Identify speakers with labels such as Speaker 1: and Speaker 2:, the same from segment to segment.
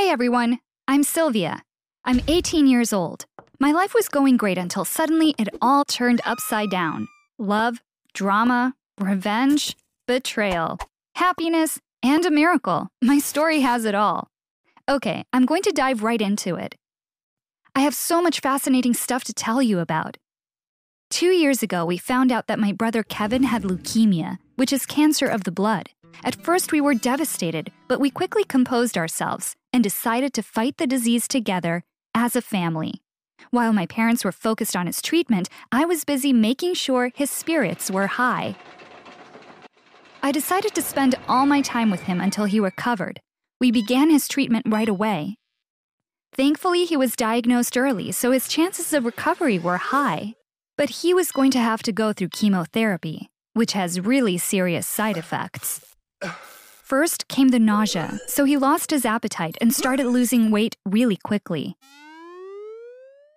Speaker 1: Hey everyone, I'm Sylvia. I'm 18 years old. My life was going great until suddenly it all turned upside down love, drama, revenge, betrayal, happiness, and a miracle. My story has it all. Okay, I'm going to dive right into it. I have so much fascinating stuff to tell you about. Two years ago, we found out that my brother Kevin had leukemia, which is cancer of the blood. At first, we were devastated, but we quickly composed ourselves and decided to fight the disease together as a family. While my parents were focused on his treatment, I was busy making sure his spirits were high. I decided to spend all my time with him until he recovered. We began his treatment right away. Thankfully, he was diagnosed early, so his chances of recovery were high. But he was going to have to go through chemotherapy, which has really serious side effects. First came the nausea, so he lost his appetite and started losing weight really quickly.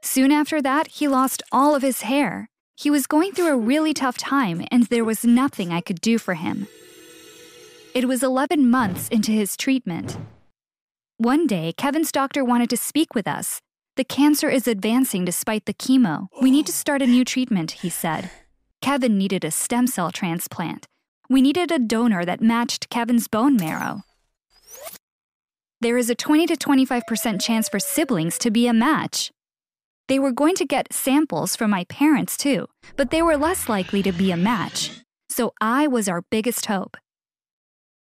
Speaker 1: Soon after that, he lost all of his hair. He was going through a really tough time, and there was nothing I could do for him. It was 11 months into his treatment. One day, Kevin's doctor wanted to speak with us. The cancer is advancing despite the chemo. We need to start a new treatment, he said. Kevin needed a stem cell transplant. We needed a donor that matched Kevin's bone marrow. There is a 20 to 25% chance for siblings to be a match. They were going to get samples from my parents too, but they were less likely to be a match. So I was our biggest hope.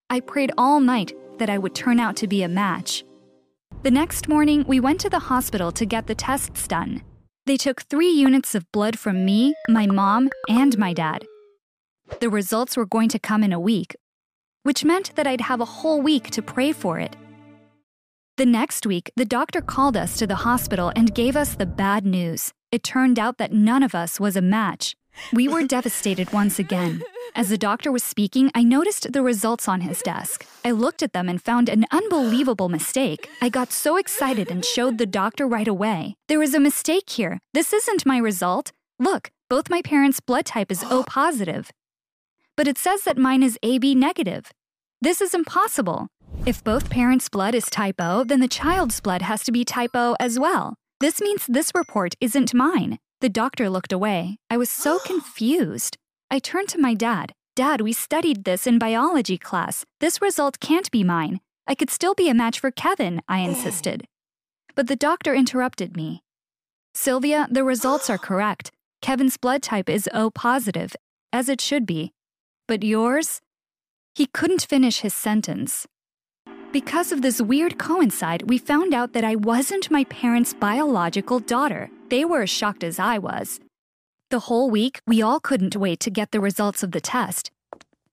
Speaker 1: I prayed all night that I would turn out to be a match. The next morning, we went to the hospital to get the tests done. They took three units of blood from me, my mom, and my dad. The results were going to come in a week, which meant that I'd have a whole week to pray for it. The next week, the doctor called us to the hospital and gave us the bad news. It turned out that none of us was a match. We were devastated once again. As the doctor was speaking, I noticed the results on his desk. I looked at them and found an unbelievable mistake. I got so excited and showed the doctor right away. There is a mistake here. This isn't my result. Look, both my parents' blood type is O positive. But it says that mine is AB negative. This is impossible. If both parents' blood is type O, then the child's blood has to be type O as well. This means this report isn't mine. The doctor looked away. I was so confused. I turned to my dad. Dad, we studied this in biology class. This result can't be mine. I could still be a match for Kevin, I insisted. But the doctor interrupted me. Sylvia, the results are correct. Kevin's blood type is O positive, as it should be. But yours? He couldn't finish his sentence. Because of this weird coincide, we found out that I wasn't my parents' biological daughter. They were as shocked as I was. The whole week, we all couldn't wait to get the results of the test,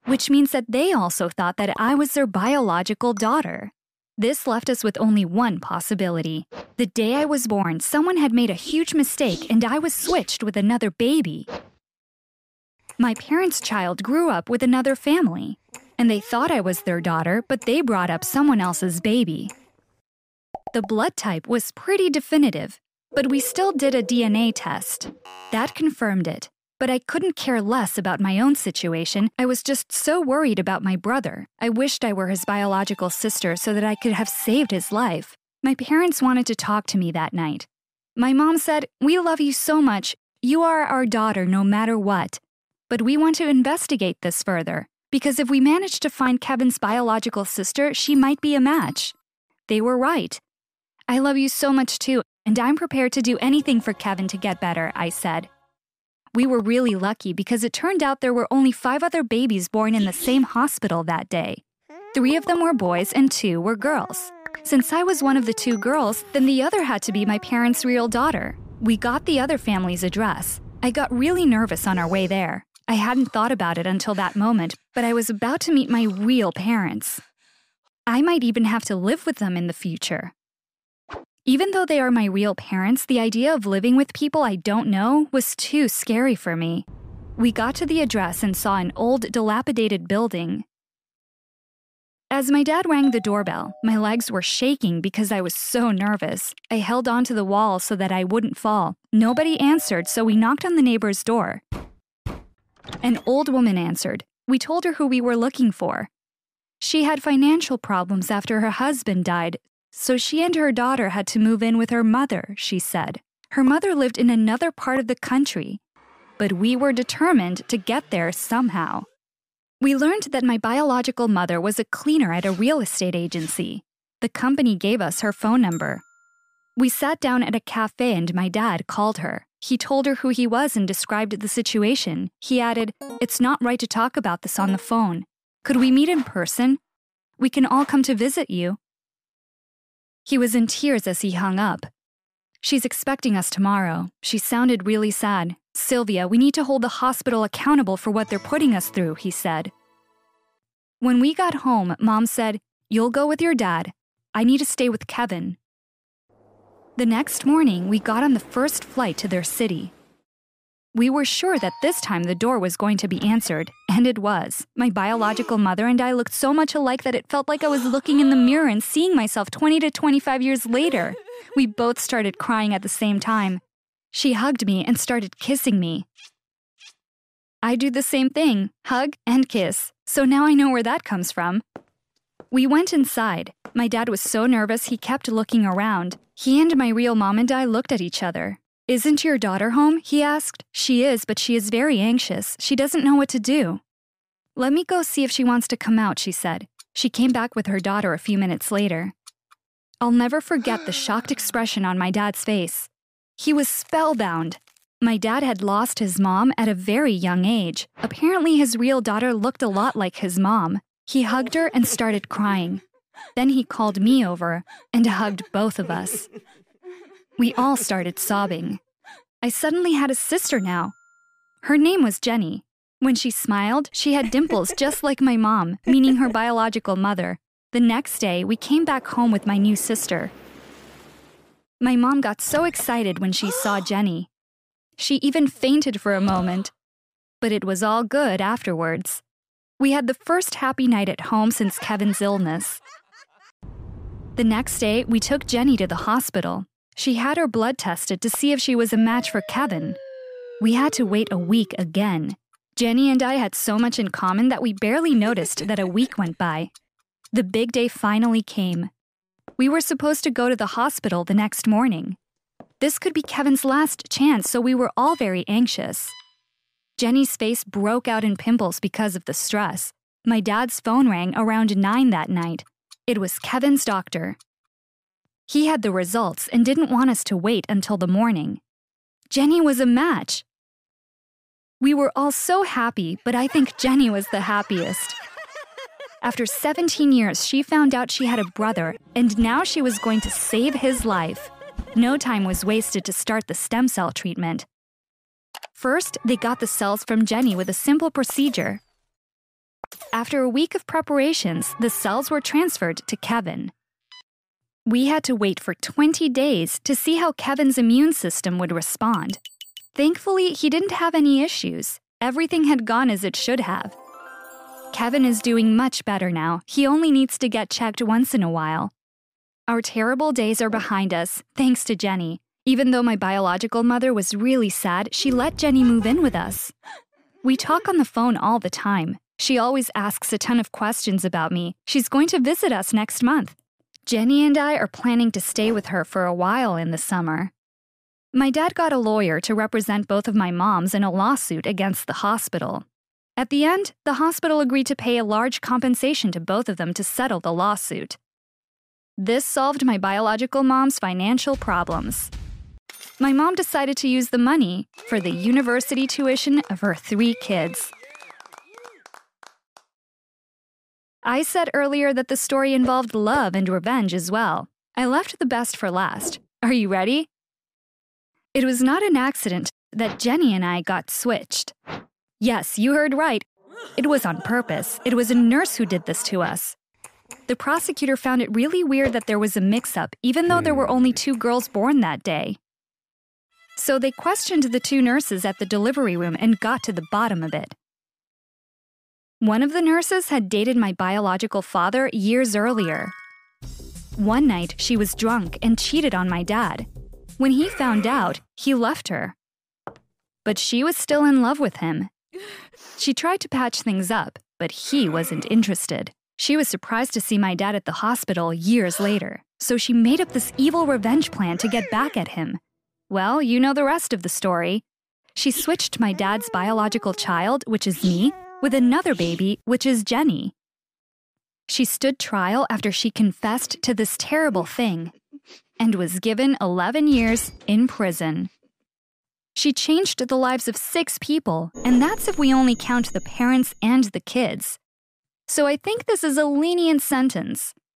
Speaker 1: which means that they also thought that I was their biological daughter. This left us with only one possibility. The day I was born, someone had made a huge mistake and I was switched with another baby. My parents' child grew up with another family and they thought I was their daughter, but they brought up someone else's baby. The blood type was pretty definitive, but we still did a DNA test. That confirmed it. But I couldn't care less about my own situation. I was just so worried about my brother. I wished I were his biological sister so that I could have saved his life. My parents wanted to talk to me that night. My mom said, We love you so much. You are our daughter no matter what. But we want to investigate this further because if we manage to find Kevin's biological sister, she might be a match. They were right. I love you so much too, and I'm prepared to do anything for Kevin to get better, I said. We were really lucky because it turned out there were only five other babies born in the same hospital that day. Three of them were boys and two were girls. Since I was one of the two girls, then the other had to be my parents' real daughter. We got the other family's address. I got really nervous on our way there. I hadn't thought about it until that moment, but I was about to meet my real parents. I might even have to live with them in the future. Even though they are my real parents, the idea of living with people I don't know was too scary for me. We got to the address and saw an old, dilapidated building. As my dad rang the doorbell, my legs were shaking because I was so nervous. I held onto the wall so that I wouldn't fall. Nobody answered, so we knocked on the neighbor's door. An old woman answered. We told her who we were looking for. She had financial problems after her husband died, so she and her daughter had to move in with her mother, she said. Her mother lived in another part of the country, but we were determined to get there somehow. We learned that my biological mother was a cleaner at a real estate agency. The company gave us her phone number. We sat down at a cafe and my dad called her. He told her who he was and described the situation. He added, It's not right to talk about this on the phone. Could we meet in person? We can all come to visit you. He was in tears as he hung up. She's expecting us tomorrow. She sounded really sad. Sylvia, we need to hold the hospital accountable for what they're putting us through, he said. When we got home, Mom said, You'll go with your dad. I need to stay with Kevin. The next morning, we got on the first flight to their city. We were sure that this time the door was going to be answered, and it was. My biological mother and I looked so much alike that it felt like I was looking in the mirror and seeing myself 20 to 25 years later. We both started crying at the same time. She hugged me and started kissing me. I do the same thing hug and kiss, so now I know where that comes from. We went inside. My dad was so nervous he kept looking around. He and my real mom and I looked at each other. Isn't your daughter home? he asked. She is, but she is very anxious. She doesn't know what to do. Let me go see if she wants to come out, she said. She came back with her daughter a few minutes later. I'll never forget the shocked expression on my dad's face. He was spellbound. My dad had lost his mom at a very young age. Apparently, his real daughter looked a lot like his mom. He hugged her and started crying. Then he called me over and hugged both of us. We all started sobbing. I suddenly had a sister now. Her name was Jenny. When she smiled, she had dimples just like my mom, meaning her biological mother. The next day, we came back home with my new sister. My mom got so excited when she saw Jenny. She even fainted for a moment. But it was all good afterwards. We had the first happy night at home since Kevin's illness. The next day, we took Jenny to the hospital. She had her blood tested to see if she was a match for Kevin. We had to wait a week again. Jenny and I had so much in common that we barely noticed that a week went by. The big day finally came. We were supposed to go to the hospital the next morning. This could be Kevin's last chance, so we were all very anxious. Jenny's face broke out in pimples because of the stress. My dad's phone rang around 9 that night. It was Kevin's doctor. He had the results and didn't want us to wait until the morning. Jenny was a match. We were all so happy, but I think Jenny was the happiest. After 17 years, she found out she had a brother, and now she was going to save his life. No time was wasted to start the stem cell treatment. First, they got the cells from Jenny with a simple procedure. After a week of preparations, the cells were transferred to Kevin. We had to wait for 20 days to see how Kevin's immune system would respond. Thankfully, he didn't have any issues. Everything had gone as it should have. Kevin is doing much better now. He only needs to get checked once in a while. Our terrible days are behind us, thanks to Jenny. Even though my biological mother was really sad, she let Jenny move in with us. We talk on the phone all the time. She always asks a ton of questions about me. She's going to visit us next month. Jenny and I are planning to stay with her for a while in the summer. My dad got a lawyer to represent both of my moms in a lawsuit against the hospital. At the end, the hospital agreed to pay a large compensation to both of them to settle the lawsuit. This solved my biological mom's financial problems. My mom decided to use the money for the university tuition of her three kids. I said earlier that the story involved love and revenge as well. I left the best for last. Are you ready? It was not an accident that Jenny and I got switched. Yes, you heard right. It was on purpose. It was a nurse who did this to us. The prosecutor found it really weird that there was a mix up, even though there were only two girls born that day. So they questioned the two nurses at the delivery room and got to the bottom of it. One of the nurses had dated my biological father years earlier. One night, she was drunk and cheated on my dad. When he found out, he left her. But she was still in love with him she tried to patch things up, but he wasn't interested. She was surprised to see my dad at the hospital years later, so she made up this evil revenge plan to get back at him. Well, you know the rest of the story. She switched my dad's biological child, which is me, with another baby, which is Jenny. She stood trial after she confessed to this terrible thing and was given 11 years in prison. She changed the lives of six people, and that's if we only count the parents and the kids. So I think this is a lenient sentence.